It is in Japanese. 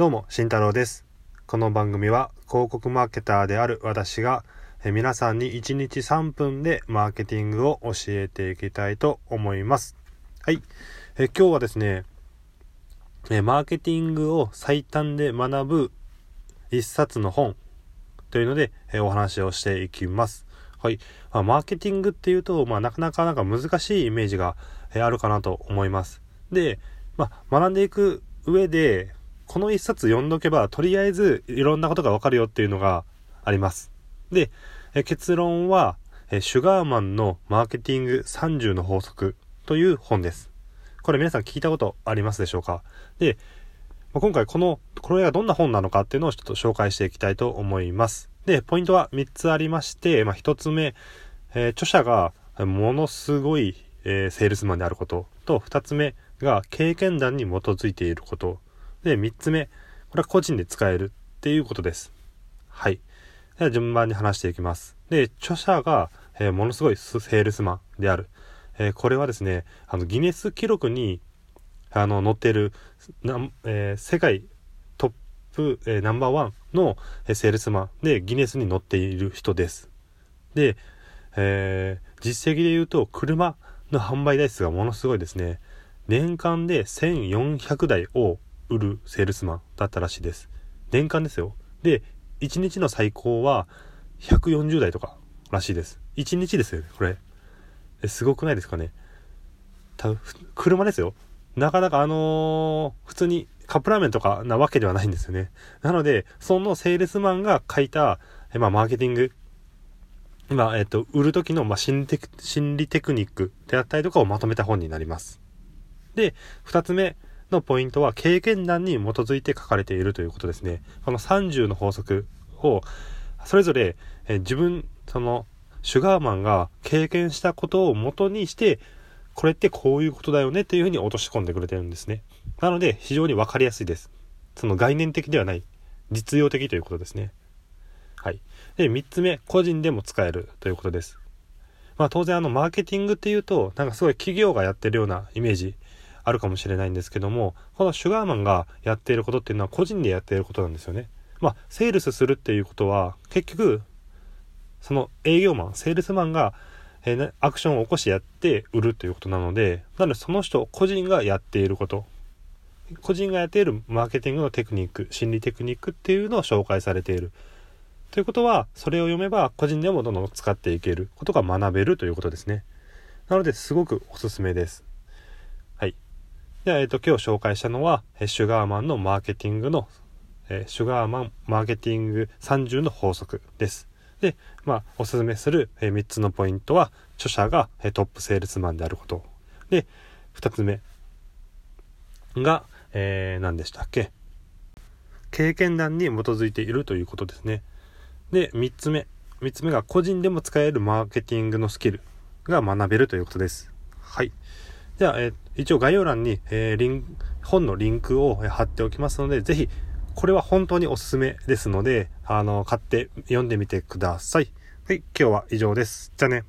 どうも、慎太郎です。この番組は広告マーケターである私が皆さんに1日3分でマーケティングを教えていきたいと思います。はい。え今日はですね、マーケティングを最短で学ぶ一冊の本というのでお話をしていきます。はい。まあ、マーケティングっていうと、まあ、なかなかなんか難しいイメージがあるかなと思います。で、まあ、学んでいく上で、この一冊読んどけば、とりあえずいろんなことがわかるよっていうのがあります。で、え結論は、えシュガーマンのマーケティング30の法則という本です。これ皆さん聞いたことありますでしょうか？で、今回この、これがどんな本なのかっていうのをちょっと紹介していきたいと思います。で、ポイントは3つありまして、まあ、1つ目、えー、著者がものすごい、えー、セールスマンであることと、2つ目が経験談に基づいていることで、3つ目、これは個人で使えるっていうことです。はい。では順番に話していきます。で、著者が、えー、ものすごいセールスマンである。えー、これはですね、あの、ギネス記録に、あの、載っている、えー、世界トップ、えナンバーワンの、えセールスマンでギネスに載っている人です。で、え実績で言うと、車の販売台数がものすごいですね。年間で1400台を売るセールスマンだったらしいです。年間ですよ。で、1日の最高は140台とからしいです。1日ですよね、これ。すごくないですかね。た車ですよ。なかなかあのー、普通にカップラーメンとかなわけではないんですよね。なので、そのセールスマンが書いた、えまあ、マーケティング、まあ、えっ、と、売る時の、まあ、心理心理テクニックであったりとかをまとめた本になります。で、二つ目、のポイントは経験談に基づいて書かれているということですね。この30の法則をそれぞれえ自分、そのシュガーマンが経験したことを元にしてこれってこういうことだよねっていうふうに落とし込んでくれてるんですね。なので非常にわかりやすいです。その概念的ではない実用的ということですね。はい。で、3つ目、個人でも使えるということです。まあ当然あのマーケティングっていうとなんかすごい企業がやってるようなイメージあるかもしれないんですけども、このシュガーマンがやっていることっていうのは個人でやっていることなんですよね。まあ、セールスするっていうことは、結局、その営業マン、セールスマンが、え、アクションを起こしてやって売るということなので、なのでその人個人がやっていること、個人がやっているマーケティングのテクニック、心理テクニックっていうのを紹介されている。ということは、それを読めば個人でもどんどん使っていけることが学べるということですね。なので、すごくおすすめです。では、えっ、ー、と、今日紹介したのは、シュガーマンのマーケティングの、えシュガーマンマーケティング30の法則です。で、まあ、おすすめする、え3つのポイントは、著者が、えトップセールスマンであること。で、2つ目が、えー、何でしたっけ？経験談に基づいているということですね。で、3つ目。3つ目が個人でも使えるマーケティングのスキルが学べるということです。はい。では、えー、一応概要欄に、えー、リン本のリンクを貼っておきますので、ぜひ、これは本当におすすめですので、あの、買って読んでみてください。はい、今日は以上です。じゃあね。